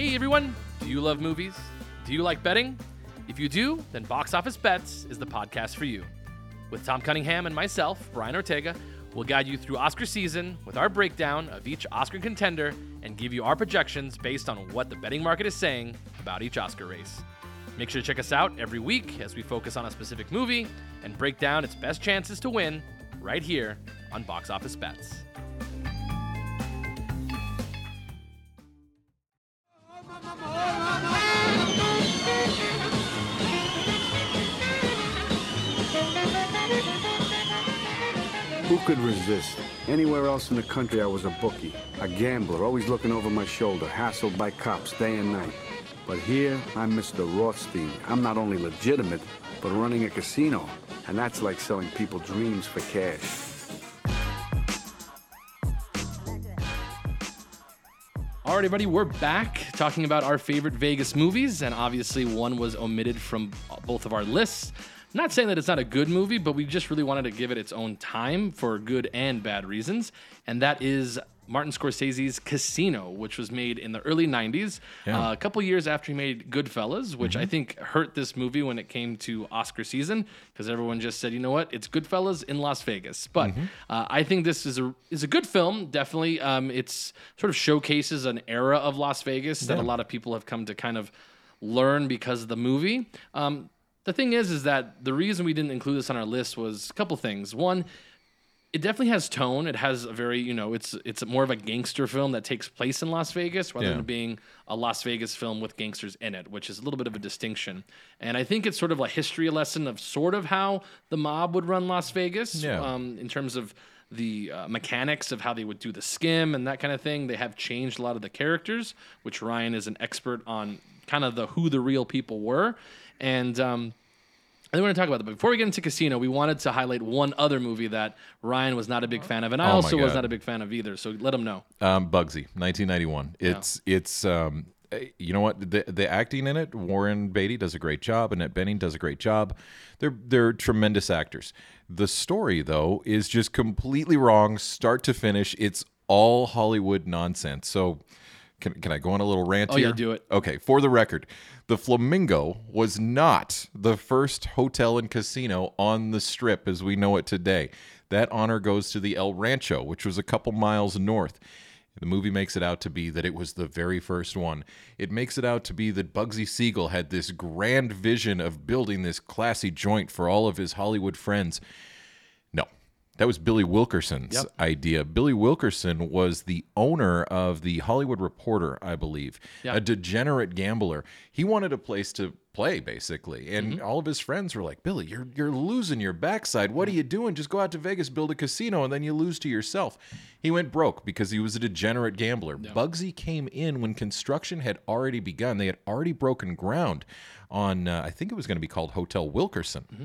Hey everyone, do you love movies? Do you like betting? If you do, then Box Office Bets is the podcast for you. With Tom Cunningham and myself, Brian Ortega, we'll guide you through Oscar season with our breakdown of each Oscar contender and give you our projections based on what the betting market is saying about each Oscar race. Make sure to check us out every week as we focus on a specific movie and break down its best chances to win right here on Box Office Bets. Could resist? Anywhere else in the country, I was a bookie, a gambler, always looking over my shoulder, hassled by cops day and night. But here, I'm Mr. Rothstein. I'm not only legitimate, but running a casino. And that's like selling people dreams for cash. All right, everybody, we're back talking about our favorite Vegas movies, and obviously one was omitted from both of our lists. Not saying that it's not a good movie, but we just really wanted to give it its own time for good and bad reasons, and that is Martin Scorsese's Casino, which was made in the early 90s, Yeah. uh, a couple years after he made Goodfellas, which I think hurt this movie when it came to Oscar season because everyone just said, you know what, it's Goodfellas in Las Vegas. But uh, I think this is a is a good film. Definitely, um, it's sort of showcases an era of Las Vegas that a lot of people have come to kind of learn because of the movie. Um, the thing is, is that the reason we didn't include this on our list was a couple things. One, it definitely has tone. It has a very, you know, it's it's more of a gangster film that takes place in Las Vegas rather Yeah. than being a Las Vegas film with gangsters in it, which is a little bit of a distinction. And I think it's sort of a history lesson of sort of how the mob would run Las Vegas, Yeah. um, in terms of the uh, mechanics of how they would do the skim and that kind of thing. They have changed a lot of the characters, which Ryan is an expert on, kind of the who the real people were, and. Um, I think we're going to talk about that. But before we get into Casino, we wanted to highlight one other movie that Ryan was not a big fan of, and I Oh my also was God. not a big fan of either. So let him know. Um, Bugsy, 1991. It's it's um, eh, you know what the the acting in it. Warren Beatty does a great job. Annette Bening does a great job. They're they're tremendous actors. The story though is just completely wrong, start to finish. It's all Hollywood nonsense. So. Can, can I go on a little rant Oh, here? yeah, do it. Okay, for the record, the Flamingo was not the first hotel and casino on the strip as we know it today. That honor goes to the El Rancho, which was a couple miles north. The movie makes it out to be that it was the very first one. It makes it out to be that Bugsy Siegel had this grand vision of building this classy joint for all of his Hollywood friends. That was Billy Wilkerson's Yep. idea. Billy Wilkerson was the owner of the Hollywood Reporter, I believe, Yeah. a degenerate gambler. He wanted a place to play, basically, and Mm-hmm. all of his friends were like, "Billy, you're you're losing your backside. What are you doing? Just go out to Vegas, build a casino, and then you lose to yourself." He went broke because he was a degenerate gambler. Bugsy came in when construction had already begun. They had already broken ground on, uh, I think it was going to be called Hotel Wilkerson Mm-hmm.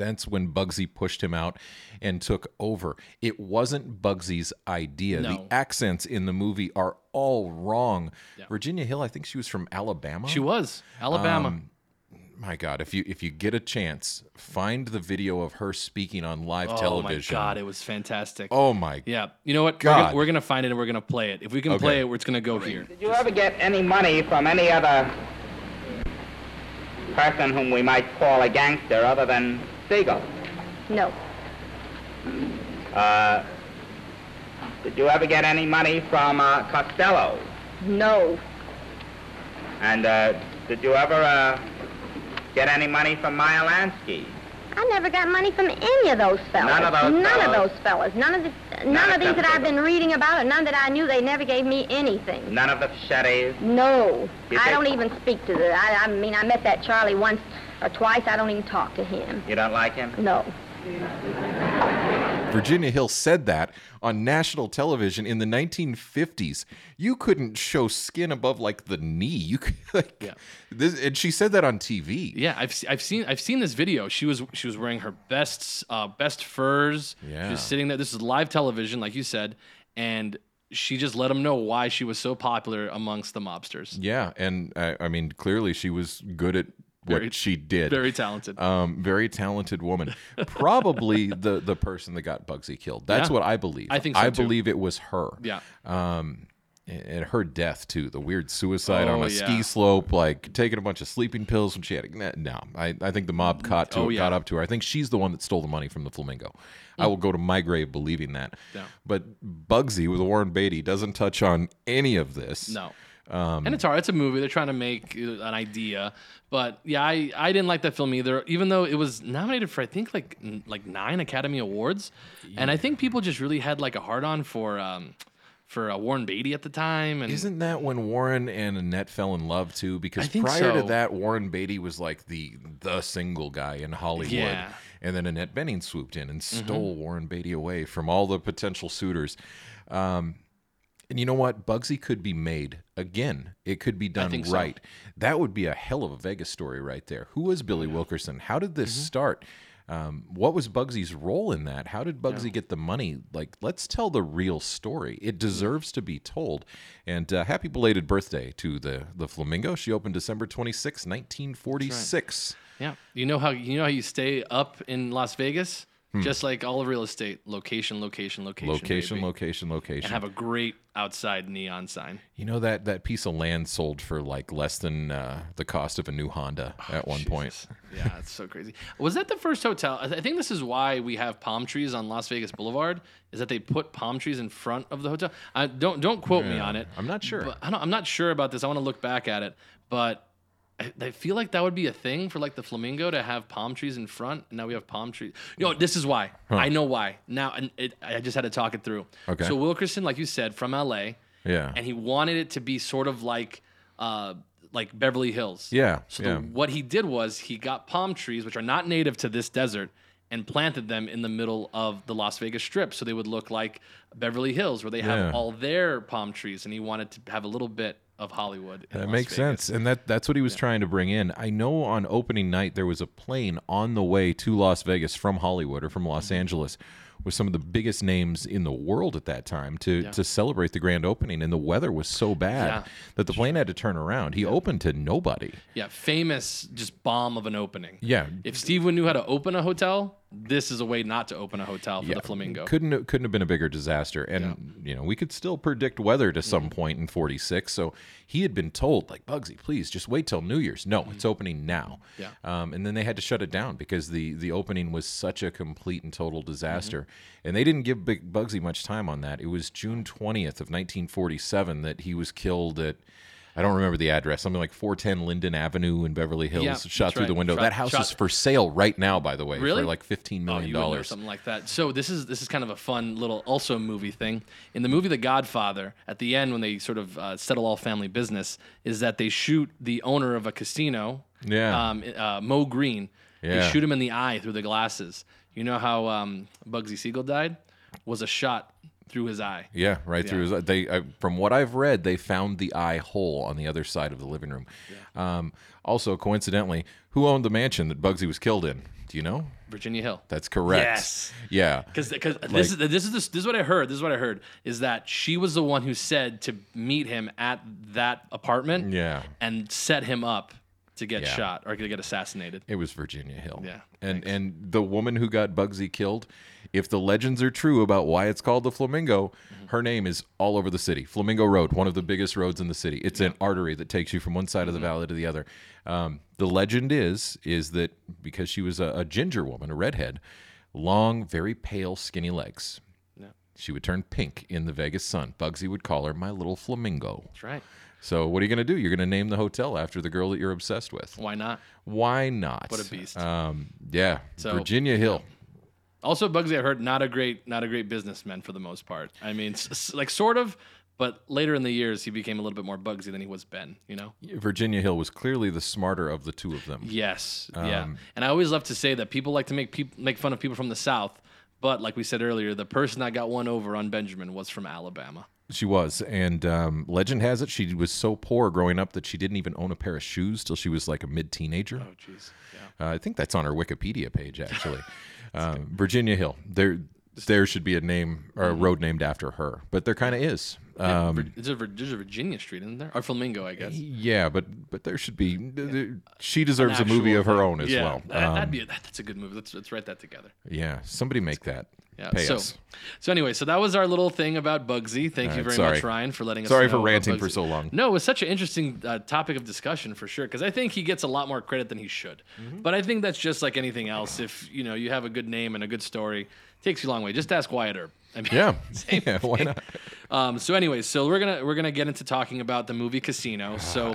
That's when Bugsy pushed him out and took over. It wasn't Bugsy's idea. No. The accents in the movie are all wrong. Virginia Hill, I think she was from Alabama. She was Alabama. Um, My God, if you if you get a chance, find the video of her speaking on live oh television. Oh my god, it was fantastic. Oh my Yeah, you know what? We're God. gonna, we're gonna find it and we're gonna play it. If we can Okay. play it, it's gonna go here. Did you ever get any money from any other person whom we might call a gangster other than No. Uh, did you ever get any money from uh, Costello? No. And uh, did you ever uh, get any money from Meyer Lansky? I never got money from any of those fellas. None of those None fellas? of those fellas. None of the none, None of these that I've been reading about, and none that I knew. They never gave me anything. None of the Fischettis? No. You I don't even speak to the. I, I mean, I met that Charlie once or twice. I don't even talk to him. You don't like him? No. Virginia Hill said that on national television in the 1950s. You couldn't show skin above like the knee. You could, like, Yeah. this, and she said that on TV. Yeah, I've, se- I've seen I've seen this video. She was she was wearing her best uh, best furs. She Yeah. was sitting there. This is live television, like you said, and she just let them know why she was so popular amongst the mobsters. Yeah, and I, I mean, clearly she was good at what Very- she did. Very talented. um, very talented woman. Probably the the person that got Bugsy killed. That's Yeah. what I believe. I think so, I too. believe it was her. yeah. Um, and her death too, the weird suicide on Oh, a yeah. ski slope, like taking a bunch of sleeping pills when she had a no. I, I think the mob caught to Oh, got up to her. I think she's the one that stole the money from the flamingo. I will go to my grave believing that. Yeah. But Bugsy with Warren Beatty doesn't touch on any of this. No. Um, and it's hard. It's a movie. They're trying to make uh, an idea, but yeah, I, I didn't like that film either. Even though it was nominated for I think like n- like nine Academy Awards, and I think people just really had like a hard on for um for uh, Warren Beatty at the time. And Isn't that when Warren and Annette fell in love too? Because prior to that, Warren Beatty was like the the single guy in Hollywood, Yeah. Mm-hmm. and then Annette Bening swooped in and stole Warren Beatty away from all the potential suitors. Um, and you know what? Bugsy could be made again. It could be done think so. right. That would be a hell of a Vegas story right there. Who was Billy Wilkerson? How did this Mm-hmm. start? Um, what was Bugsy's role in that? How did Bugsy get the money? Like, let's tell the real story. It deserves to be told. And uh, happy belated birthday to the the Flamingo. She opened December 26, 1946. yeah, you know how you know how you stay up in Las Vegas, just like all of real estate, location, location, location, Hmm. Location, baby. location, location. and have a great outside neon sign. you know that that piece of land sold for like less than uh, the cost of a new Honda at one point. Yeah, it's so crazy. Was that the first hotel? I think this is why we have palm trees on Las Vegas Boulevard. Is that they put palm trees in front of the hotel? I don't don't quote me on it. I'm not sure. But I don't, I'm not sure about this. I want to look back at it, but I, I feel like that would be a thing for like the flamingo to have palm trees in front. And now we have palm trees. You know, this is why. I know why. Now, and it, I just had to talk it through. Okay. So Wilkerson, like you said, from LA. Yeah. And he wanted it to be sort of like, uh, like Beverly Hills. Yeah, So yeah. The, what he did was he got palm trees, which are not native to this desert, and planted them in the middle of the Las Vegas Strip, so they would look like Beverly Hills, where they have Yeah. all their palm trees. And he wanted to have a little bit of Hollywood. That Las makes Vegas. sense, and that that's what he was trying to bring in. I know on opening night there was a plane on the way to Las Vegas from Hollywood or from Los Mm-hmm. Angeles with some of the biggest names in the world at that time to to celebrate the grand opening, and the weather was so bad Yeah. that the plane had to turn around. He opened to nobody. Yeah, famous just bomb of an opening. Yeah. If Steve knew how to open a hotel, this is a way not to open a hotel for the Flamingo. couldn't couldn't have been a bigger disaster. And you know, we could still predict weather to Mm-hmm. some point in '46. So he had been told, like Bugsy, please just wait till New Year's. No, it's opening now. Mm-hmm. Yeah. Um, and then they had to shut it down because the the opening was such a complete and total Mm-hmm. disaster. And they didn't give Big Bugsy much time on that. It was June 20th of 1947 that he was killed at. I don't remember the address. Something like 410 Linden Avenue in Beverly Hills. Yeah, shot through the window. Shot- that house shot- is for sale right now, by the way, Really? for like 15 Oh, million you would know dollars. something like that. So this is this is kind of a fun little also movie thing. In the movie The Godfather, at the end when they sort of uh, settle all family business, is that they shoot the owner of a casino, Yeah. um, uh, Moe Greene. Yeah. They shoot him in the eye through the glasses. You know how um, Bugsy Siegel died? Was a shot through his eye. Yeah, right through his. They, I, from what I've read, they found the eye hole on the other side of the living room. Um, also, coincidentally, who owned the mansion that Bugsy was killed in? Do you know? Virginia Hill. That's correct. Yes. Yeah. Because this is this is this, this is what I heard. This is what I heard is that she was the one who said to meet him at that apartment. Yeah. And set him up to get Yeah. shot or to get assassinated. It was Virginia Hill. Yeah, And and the woman who got Bugsy killed, if the legends are true about why it's called the Flamingo, Mm-hmm. her name is all over the city. Flamingo Road, one of the biggest roads in the city. It's an artery that takes you from one side of Mm-hmm. the valley to the other. Um, the legend is is that because she was a, a ginger woman, a redhead, long, very pale, skinny legs. Yeah. She would turn pink in the Vegas sun. Bugsy would call her my little flamingo. That's right. So what are you going to do? You're going to name the hotel after the girl that you're obsessed with. Why not? Why not? What a beast. Um, yeah, So- Virginia Hill. Also, Bugsy, I heard not a great not a great businessman for the most part. I mean, like sort of, but later in the years he became a little bit more Bugsy than he was Ben. You know. Virginia Hill was clearly the smarter of the two of them. Yes, yeah. Um, And I always love to say that people like to make peop make fun of people from the South, but like we said earlier, the person that got one over on Benjamin was from Alabama. She was, and um, legend has it she was so poor growing up that she didn't even own a pair of shoes till she was like a mid-teenager. Oh, jeez. Yeah. Uh, I think that's on her Wikipedia page actually. um, Virginia Hill. There, there should be a name or Mm-hmm. a road named after her, but there kind of is. Um, Vir- there's, a, there's a Virginia Street, isn't there? Or Flamingo, I guess. yeah, but but there should be. She deserves a movie of her own as yeah, well. Um, that'd be a, that, that's a good movie. Let's let's write that together. yeah, somebody make that. Yeah. Pay so, us. so anyway, so that was our little thing about Bugsy. Thank you right, very sorry. much, Ryan, for letting us. Sorry for ranting for so long. No, it was such an interesting uh, topic of discussion for sure because I think he gets a lot more credit than he should. Mm-hmm. But I think that's just like anything else. If you know you have a good name and a good story, it takes you a long way. Just ask Wyatt Earp. I mean, Yeah. same yeah. Why thing. not? Um, so, anyways, so we're gonna we're gonna get into talking about the movie Casino. So,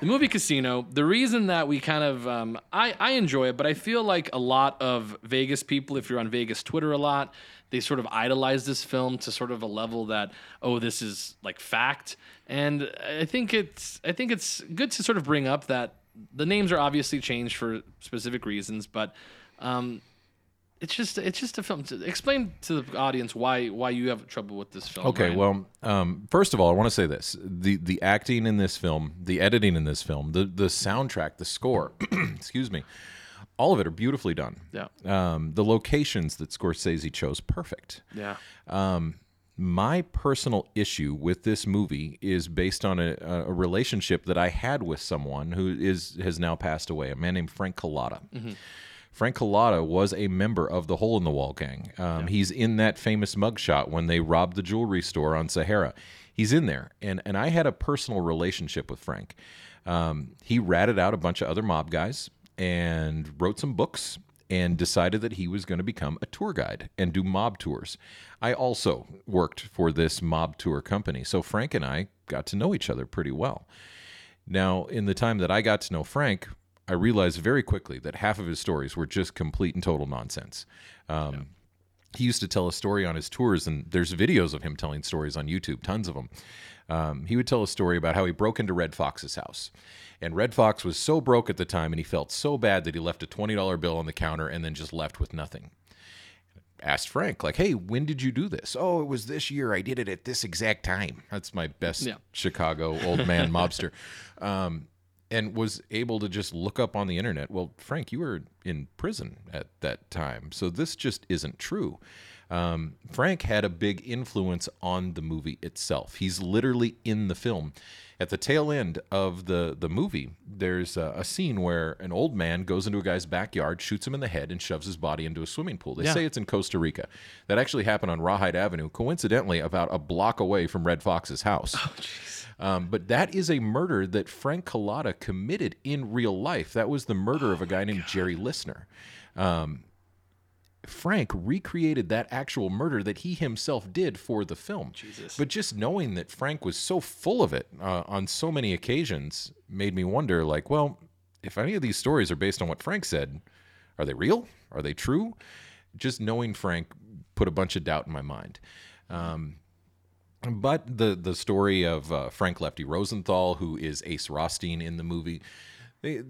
the movie Casino. The reason that we kind of um, I I enjoy it, but I feel like a lot of Vegas people, if you're on Vegas Twitter a lot, they sort of idolize this film to sort of a level that oh this is like fact. And I think it's I think it's good to sort of bring up that the names are obviously changed for specific reasons, but. Um, it's just it's just a film. Explain to the audience why why you have trouble with this film. Okay, Ryan. well, um, first of all, I want to say this: the the acting in this film, the editing in this film, the the soundtrack, the score, excuse me, all of it are beautifully done. Yeah. Um, the locations that Scorsese chose, perfect. Yeah. My personal issue with this movie is based on a, a relationship that I had with someone who is has now passed away, a man named Frank Cullotta. Frank Cullotta was a member of the Hole in the Wall gang. Um, He's in that famous mugshot when they robbed the jewelry store on Sahara. He's in there, and and I had a personal relationship with Frank. Um, he ratted out a bunch of other mob guys and wrote some books and decided that he was going to become a tour guide and do mob tours. I also worked for this mob tour company, so Frank and I got to know each other pretty well. Now, in the time that I got to know Frank, I realized very quickly that half of his stories were just complete and total nonsense. Um, He used to tell a story on his tours, and there's videos of him telling stories on YouTube, tons of them. Um, he would tell a story about how he broke into Redd Foxx's house. And Redd Foxx was so broke at the time, and he felt so bad that he left a $20 bill on the counter and then just left with nothing asked Frank, like, hey, when did you do this? Oh, it was this year. I did it at this exact time. That's my best Yeah. Chicago old man mobster. Um, and was able to just look up on the internet. Well, Frank, you were in prison at that time. So this just isn't true. Um, Frank had a big influence on the movie itself. He's literally in the film. At the tail end of the, the movie, there's a, a scene where an old man goes into a guy's backyard, shoots him in the head, and shoves his body into a swimming pool. They Yeah. say it's in Costa Rica. That actually happened on Rawhide Avenue, coincidentally, about a block away from Redd Foxx's house. Oh, jeez. Um, but that is a murder that Frank Cullotta committed in real life. That was the murder of a guy named Jerry Lisner. Um, Frank recreated that actual murder that he himself did for the film. Jesus. But just knowing that Frank was so full of it uh, on so many occasions made me wonder like, well, if any of these stories are based on what Frank said, are they real? Are they true? Just knowing Frank put a bunch of doubt in my mind. Um, but the the story of uh, Frank Lefty Rosenthal, who is Ace Rothstein in the movie, they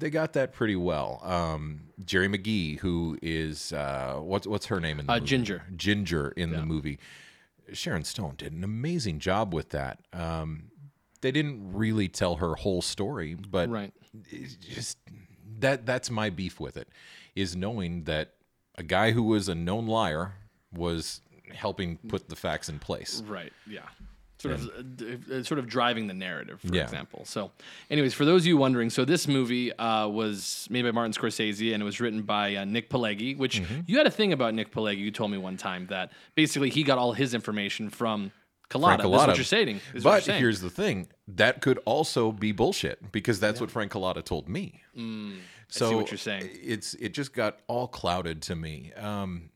they got that pretty well. Um, Geri McGee, who is uh, what's what's her name in the Uh, movie? Ginger. Ginger in the movie. Sharon Stone did an amazing job with that. Um, they didn't really tell her whole story, but Right. just that that's my beef with it is knowing that a guy who was a known liar was helping put the facts in place. Right. Yeah. Sort of, uh, uh, sort of driving the narrative, for Yeah. example. So, anyways, for those of you wondering, so this movie uh, was made by Martin Scorsese and it was written by uh, Nick Pileggi. Which Mm-hmm. you had a thing about Nick Pileggi. You told me one time that basically he got all his information from Cullotta. Frank That's Cullotta. what you're saying. What you're But saying. here's the thing: that could also be bullshit because that's what Frank Cullotta told me. so Mm, see what you're saying. It's it just got all clouded to me, um,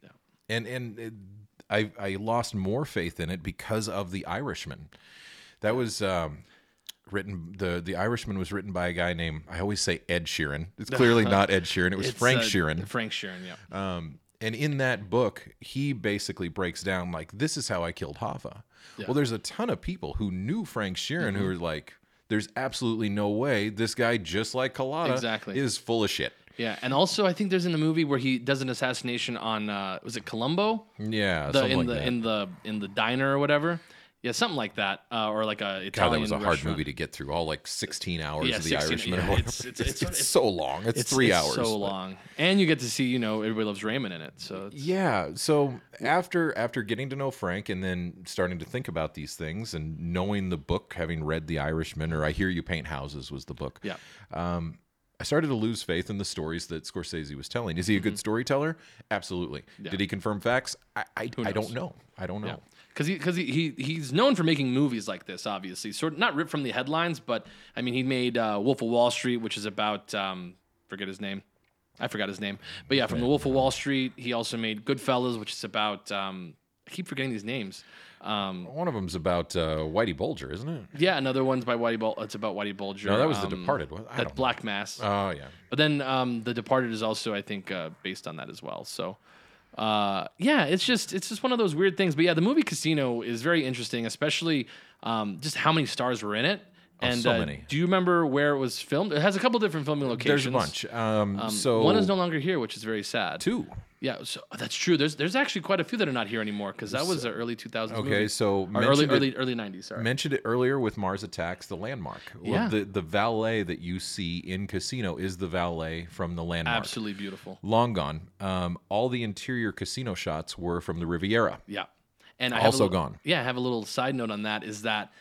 and and it, I I lost more faith in it because of the Irishman. That was. Um, Written the the Irishman was written by a guy named I always say Ed Sheeran. It's clearly not Ed Sheeran. It was It's, Frank uh, Sheeran. Frank Sheeran. Yeah. Um, and in that book, he basically breaks down like this is how I killed Hoffa. Well, there's a ton of people who knew Frank Sheeran Mm-hmm. who are like, there's absolutely no way this guy, just like Cullotta, Exactly. is full of shit. Yeah, and also I think there's in the movie where he does an assassination on uh, was it Colombo? Yeah, The, something in like the that. in the in the diner or whatever. Yeah, something like that, uh, or like a Italian. God, that was a hard restaurant. movie to get through. All like 16 hours Yeah, of The 16 Irishman. yeah, it's- it's- It's, it's- so long. It's, three it's hours. so long, and you get to see you know everybody loves Raymond in it. So it's, Yeah. So after after getting to know Frank and then starting to think about these things and knowing the book, having read The Irishman or I Hear You Paint Houses was the book. yeah, I started to lose faith in the stories that Scorsese was telling. Is he a good storyteller? Absolutely. Did he confirm facts? I I, I don't know. I don't know. because he because he, he he's known for making movies like this. Obviously, sort of not ripped from the headlines, but I mean, he made uh, Wolf of Wall Street, which is about um, forget his name. I forgot his name, but yeah, from the Wolf of Wall Street. He also made Goodfellas, which is about um, I keep forgetting these names. Um, One of them's about uh, Whitey Bulger, isn't it? yeah, another one's by Whitey. Bul- it's about Whitey Bulger. No, that was The um, Departed. What- I That don't know. Black Mass. Oh yeah. But then um, The Departed is also, I think, uh, based on that as well. So, uh, yeah, it's just it's just one of those weird things. But yeah, the movie Casino is very interesting, especially um, just how many stars were in it. And so uh, many. Do you remember where it was filmed? It has a couple different filming locations. There's a bunch. Um, Um, so one is no longer here, which is very sad. two. Yeah, so that's true. There's there's actually quite a few that are not here anymore because that was an early 2000s Okay, movie. so early it- early early 90s. Sorry. mentioned it earlier with Mars Attacks, the landmark. Well, Yeah. The the valet that you see in Casino is the valet from the landmark. Absolutely beautiful. Long gone. Um, all the interior casino shots were from the Riviera. Yeah. And I Also little- gone. Yeah, I have a little side note on that is that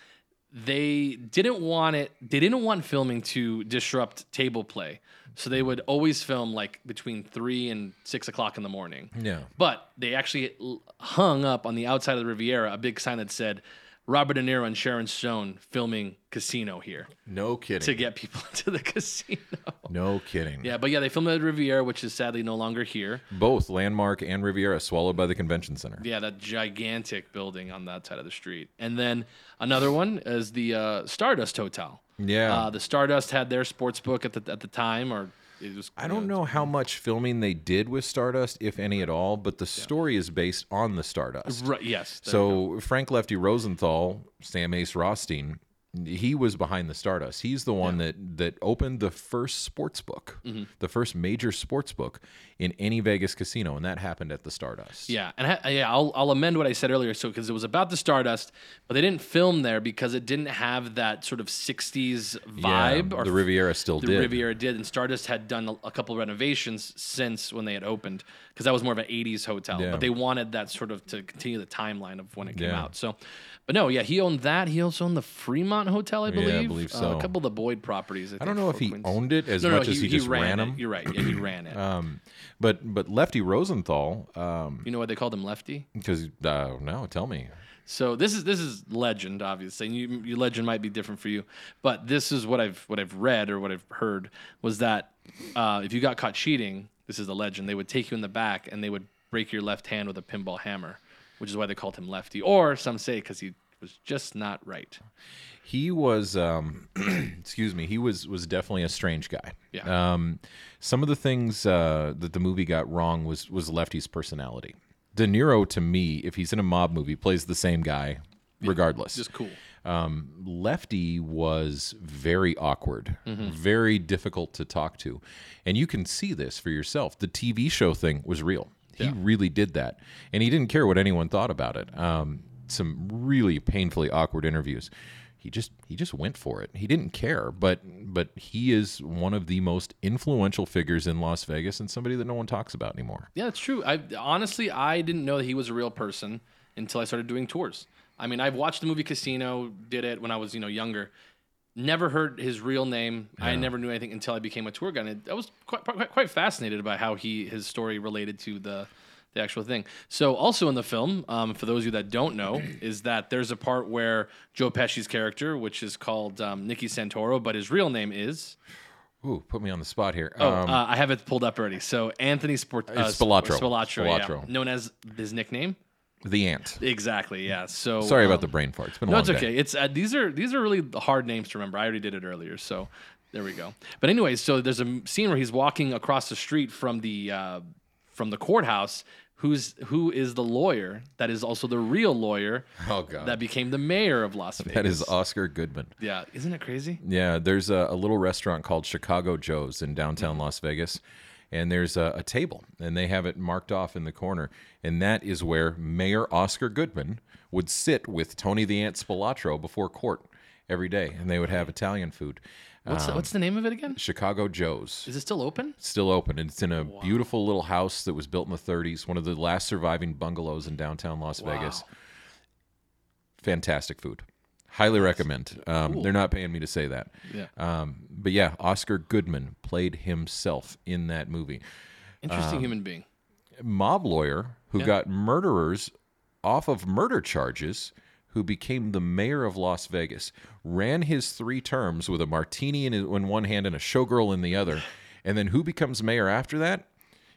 they didn't want it they didn't want filming to disrupt table play. So they would always film like between three and six o'clock in the morning. Yeah. But they actually hung up on the outside of the Riviera a big sign that said Robert De Niro and Sharon Stone filming casino here No kidding. to get people into the casino. no kidding. Yeah, but yeah, they filmed at Riviera, which is sadly no longer here. Both Landmark and Riviera swallowed by the convention center. Yeah, that gigantic building on that side of the street. And then another one is the uh, Stardust Hotel. Yeah. Uh, the Stardust had their sports book at the at the time, or it was. I don't know how much filming they did with Stardust, if any at all, but the story is based on the Stardust. Right, yes. there you go. So Frank Lefty Rosenthal, Sam Ace Rothstein, he was behind the Stardust. He's the one that that opened the first sports book, Mm-hmm. the first major sports book in any Vegas casino, and that happened at the Stardust. Yeah, and I, yeah, I'll, I'll amend what I said earlier. So because it was about the Stardust, but they didn't film there because it didn't have that sort of '60s Yeah, vibe. or the Riviera still the did. The Riviera did, and Stardust had done a, couple renovations since when they had opened because that was more of an '80s hotel. Yeah. But they wanted that sort of to continue the timeline of when it came Yeah. out. So, but no, yeah, he owned that. He also owned the Fremont Hotel, I believe. Yeah, I believe Uh, so. a couple of the Boyd properties. I, I don't know if he Queens. owned it as no, no, much as he, just ran, it. them. You're right. Yeah, he ran it. Um, but but Lefty Rosenthal, um, you know why they called him Lefty? because uh, no, tell me. So this is this is legend, obviously. And you, your legend might be different for you, but this is what I've what I've read or what I've heard was that uh, if you got caught cheating, this is the legend. They would take you in the back and they would break your left hand with a pinball hammer, which is why they called him Lefty. Or some say because he was just not right. He was, um, excuse me, he was was definitely a strange guy. Yeah. Um, some of the things uh, that the movie got wrong was was Lefty's personality. De Niro, to me, if he's in a mob movie, plays the same guy, regardless. Just cool. Um, Lefty was very awkward, Mm-hmm. very difficult to talk to, and you can see this for yourself. The TV show thing was real. He really did that, and he didn't care what anyone thought about it. Um, some really painfully awkward interviews. He just he just went for it. He didn't care, but but he is one of the most influential figures in Las Vegas and somebody that no one talks about anymore. Yeah, it's true. I honestly I didn't know that he was a real person until I started doing tours. I mean, I've watched the movie Casino, did it when I was you know younger. Never heard his real name. I never knew anything until I became a tour guide. And I was quite, quite quite fascinated by how he his story related to the the actual thing. So also in the film, um, for those of you that don't know, is that there's a part where Joe Pesci's character, which is called um, Nicky Santoro, but his real name is Ooh, put me on the spot here. Oh, Um, uh, I have it pulled up already. So Anthony Sport, uh, It's Spilotro. Spilotro, yeah. Known as his nickname. the ant. Exactly, yeah. So Sorry about um, the brain fart. It's been a No, it's day. okay. It's uh, these are these are really hard names to remember. I already did it earlier, so there we go. But anyways, so there's a scene where he's walking across the street from the uh, from the courthouse. Who's who is the lawyer that is also the real lawyer Oh god. that became the mayor of Las Vegas? that is Oscar Goodman. yeah. Isn't it crazy? Yeah, there's a, a little restaurant called Chicago Joe's in downtown Las Vegas, and there's a, a table, and they have it marked off in the corner, and that is where Mayor Oscar Goodman would sit with Tony the Ant Spilotro before court every day, and they would have Italian food. What's the, what's the name of it again? Chicago Joe's Is it still open? still open, and it's in a beautiful little house that was built in the 30s, one of the last surviving bungalows in downtown Las Vegas. Fantastic food. Highly recommend. Um, They're not paying me to say that. Yeah. Um, but yeah, Oscar Goodman played himself in that movie. Interesting human being. Mob lawyer who got murderers off of murder charges, who became the mayor of Las Vegas, ran his three terms with a martini in, his, in one hand and a showgirl in the other. And then who becomes mayor after that?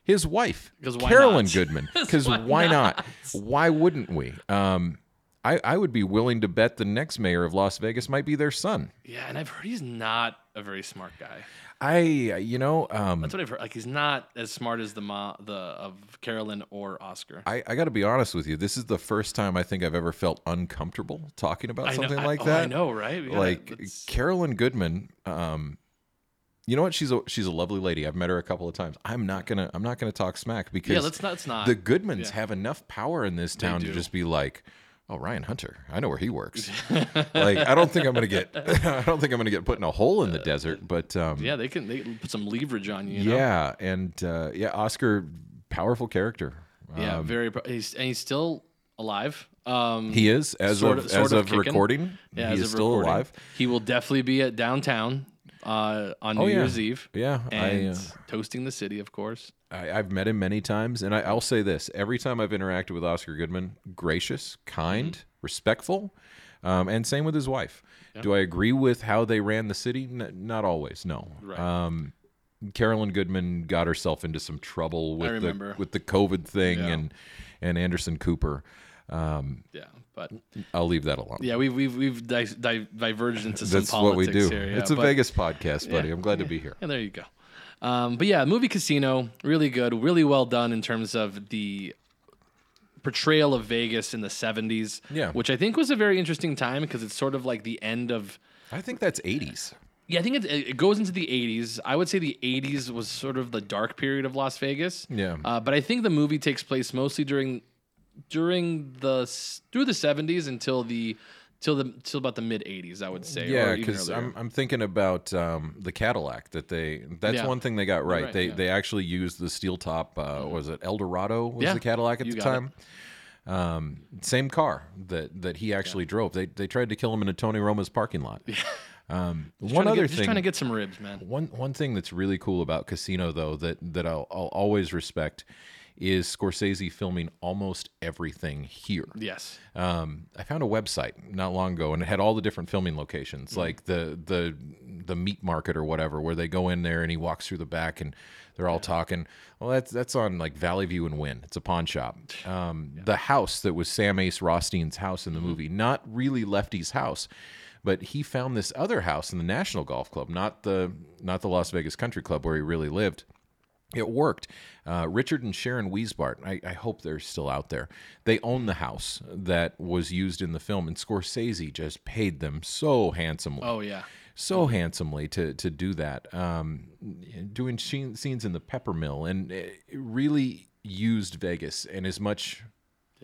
His wife, Carolyn not? Goodman. Because why, not? Why wouldn't we? Um, I, I would be willing to bet the next mayor of Las Vegas might be their son. Yeah, and I've heard he's not a very smart guy. I, you know, um, That's what I've heard. Like he's not as smart as the ma- the of Carolyn or Oscar. I, I got to be honest with you. This is the first time I think I've ever felt uncomfortable talking about I know- something I- like oh, that. I know, right? Yeah, like that's- Carolyn Goodman. Um, you know what? She's a she's a lovely lady. I've met her a couple of times. I'm not gonna I'm not gonna talk smack because yeah, let's not. Let's not. the Goodmans yeah. have enough power in this town to just be like, oh Ryan Hunter, I know where he works. like I don't think I'm gonna get I don't think I'm gonna get put in a hole in the desert, but um, yeah, they can they can put some leverage on you. you know? yeah, and uh, yeah, Oscar, powerful character. yeah, Um, very. He's and he's still alive. Um, he is as of, of- sort as of of recording. yeah, he is still recording. alive. He will definitely be at downtown uh, on New Oh, yeah. Year's Eve. Yeah, I, and uh, toasting the city, of course. I, I've met him many times, and I, I'll say this: every time I've interacted with Oscar Goodman, gracious, kind, Mm-hmm. respectful, um, and same with his wife. Do I agree with how they ran the city? N- not always. No. Right. Um, Carolyn Goodman got herself into some trouble with the with the COVID thing, Yeah. and and Anderson Cooper. Um, Yeah, but I'll leave that alone. yeah, we've we've we've di- di- diverged into some That's what we politics do. Here, yeah, it's a but- Vegas podcast, buddy. Yeah. I'm glad to be here. And there you go. Um, but yeah, movie Casino, really good, really well done in terms of the portrayal of Vegas in the 70s. Yeah. Which I think was a very interesting time because it's sort of like the end of. I think that's 80s. Yeah, I think it, it goes into the 80s. I would say the 80s was sort of the dark period of Las Vegas. Yeah. Uh, but I think the movie takes place mostly during during the through the 70s until the till the till about the mid 80s, I would say. Yeah, because. I'm I'm thinking about um, the Cadillac that they. That's Yeah. one thing they got right. right, they yeah. Mm-hmm. they actually used the steel top. Uh, Was it Eldorado? Was Yeah, the Cadillac at you the time? Um, same car that that he actually drove. They they tried to kill him in a Tony Roma's parking lot. Um, Just one other get, just thing. trying to get some ribs, man. One one thing that's really cool about Casino though that that I'll, I'll always respect is Scorsese filming almost everything here. Yes. Um, I found a website not long ago, and it had all the different filming locations, Mm-hmm. like the the the meat market or whatever, where they go in there and he walks through the back and they're all talking. Well, that's that's on like Valley View and Wynn. It's a pawn shop. Um, The house that was Sam Ace Rothstein's house in the Mm-hmm. movie, not really Lefty's house, but he found this other house in the National Golf Club, not the not the Las Vegas Country Club where he really lived. It worked. Uh, Richard and Sharon Wiesbart, I, I hope they're still out there. They own the house that was used in the film, and Scorsese just paid them so handsomely, Oh yeah. so handsomely to to do that. Um, doing scenes in the Peppermill, and it really used Vegas and as much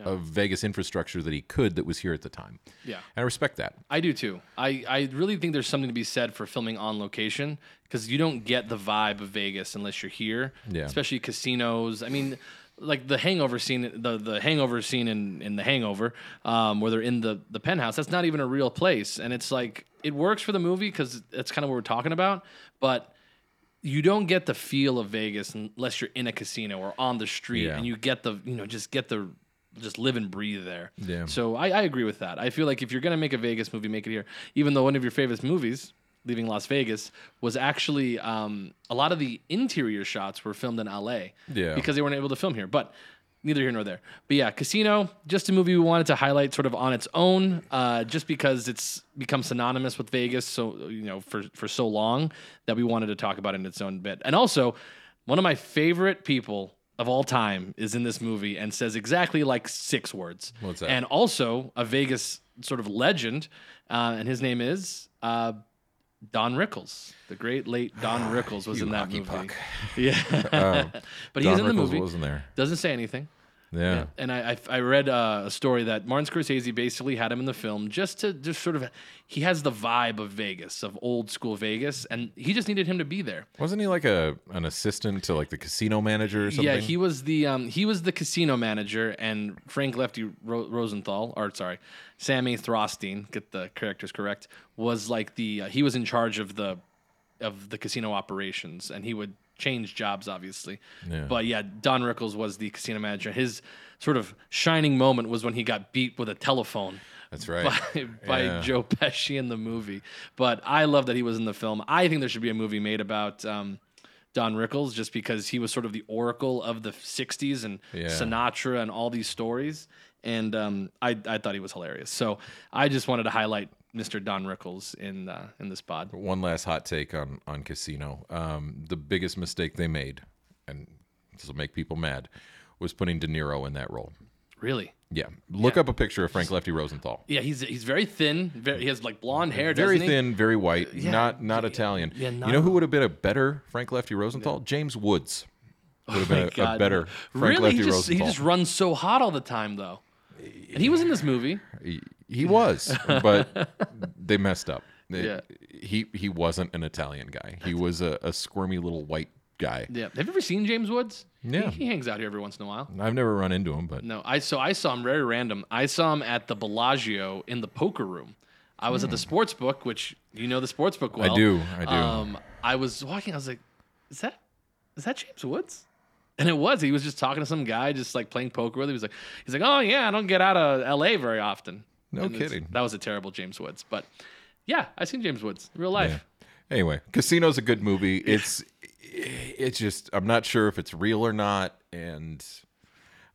of Vegas infrastructure that he could that was here at the time. Yeah. And I respect that. I do too. I, I really think there's something to be said for filming on location because you don't get the vibe of Vegas unless you're here. Yeah. Especially casinos. I mean, like the hangover scene, the the hangover scene in, in the hangover, um, where they're in the, the penthouse, that's not even a real place. And it's like it works for the movie because that's kind of what we're talking about. But you don't get the feel of Vegas unless you're in a casino or on the street Yeah. and you get the you know, just get the just live and breathe there. Yeah. So I, I agree with that. I feel like if you're gonna make a Vegas movie, make it here. Even though one of your favorite movies, Leaving Las Vegas, was actually um, a lot of the interior shots were filmed in LA. Yeah. Because they weren't able to film here. But neither here nor there. But yeah, Casino, just a movie we wanted to highlight sort of on its own, uh, just because it's become synonymous with Vegas so you know, for for so long that we wanted to talk about it in its own bit. And also, one of my favorite people of all time is in this movie and says exactly like six words. What's that? And also a Vegas sort of legend, uh, and his name is uh, Don Rickles. The great late Don Rickles was in that movie. puck. Yeah, but Don he's in the Rickles movie. wasn't there. Doesn't say anything. Yeah. And I, I, I read uh, a story that Martin Scorsese basically had him in the film just to just sort of, he has the vibe of Vegas, of old school Vegas, and he just needed him to be there. Wasn't he like a an assistant to like the casino manager or something? Yeah, he was the um, he was the casino manager, and Frank Lefty Ro- Rosenthal, or sorry, Sammy Throstein, get the characters correct, was like the uh, he was in charge of the of the casino operations, and he would change jobs, obviously. Yeah. But yeah, Don Rickles was the casino manager. His sort of shining moment was when he got beat with a telephone That's right. by, by Yeah. Joe Pesci in the movie. But I love that he was in the film. I think there should be a movie made about um, Don Rickles just because he was sort of the oracle of the 60s and Yeah. Sinatra and all these stories. And um, I, I thought he was hilarious. So I just wanted to highlight Mr. Don Rickles in uh, in this pod. One last hot take on on Casino. Um, the biggest mistake they made, and this will make people mad, was putting De Niro in that role. Really? Yeah, look up a picture of Frank Lefty Rosenthal. Yeah, he's he's very thin. Very, he has like blonde hair. Very doesn't he? thin, very white, Yeah. not not Italian. yeah, not you know who would have been a better Frank Lefty Rosenthal? James Woods would have Oh been a, a better Frank really? Lefty he just, he just runs so hot all the time, though. And he was in this movie. He, was, but they messed up. They- Yeah. He he wasn't an Italian guy. He was a, a squirmy little white guy. Yeah. Have you ever seen James Woods? Yeah. He, he hangs out here every once in a while. I've never run into him, but No, I so I saw him very random. I saw him at the Bellagio in the poker room. I was at the sports book, which you know the sports book well. Hmm. do, I do. Um, I was walking. I was like, "Is that is that James Woods?" And it was. He was just talking to some guy, just like playing poker with. Him. He was like, "He's like, oh yeah, I don't get out of L.A. very often." No And kidding. That was a terrible James Woods, but yeah, I seen James Woods in real life. Yeah. Anyway, Casino's a good movie. It's it's just I'm not sure if it's real or not, and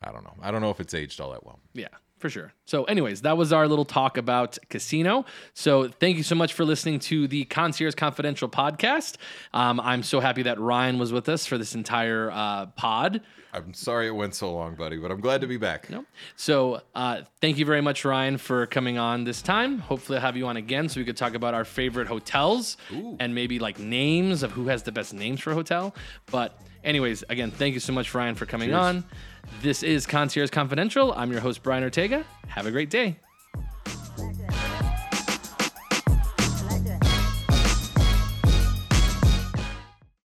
I don't know. I don't know if it's aged all that well. Yeah, for sure. So, anyways, that was our little talk about Casino. So, thank you so much for listening to the Concierge Confidential podcast. Um, I'm so happy that Ryan was with us for this entire uh, pod. I'm sorry it went so long, buddy, but I'm glad to be back. No? So, uh, thank you very much, Ryan, for coming on this time. Hopefully, I'll have you on again so we could talk about our favorite hotels and maybe like names of who has the best names for a hotel. But, anyways, again, thank you so much, Ryan, for coming Cheers. on. This is Concierge Confidential. I'm your host, Brian Ortega. Have a great day.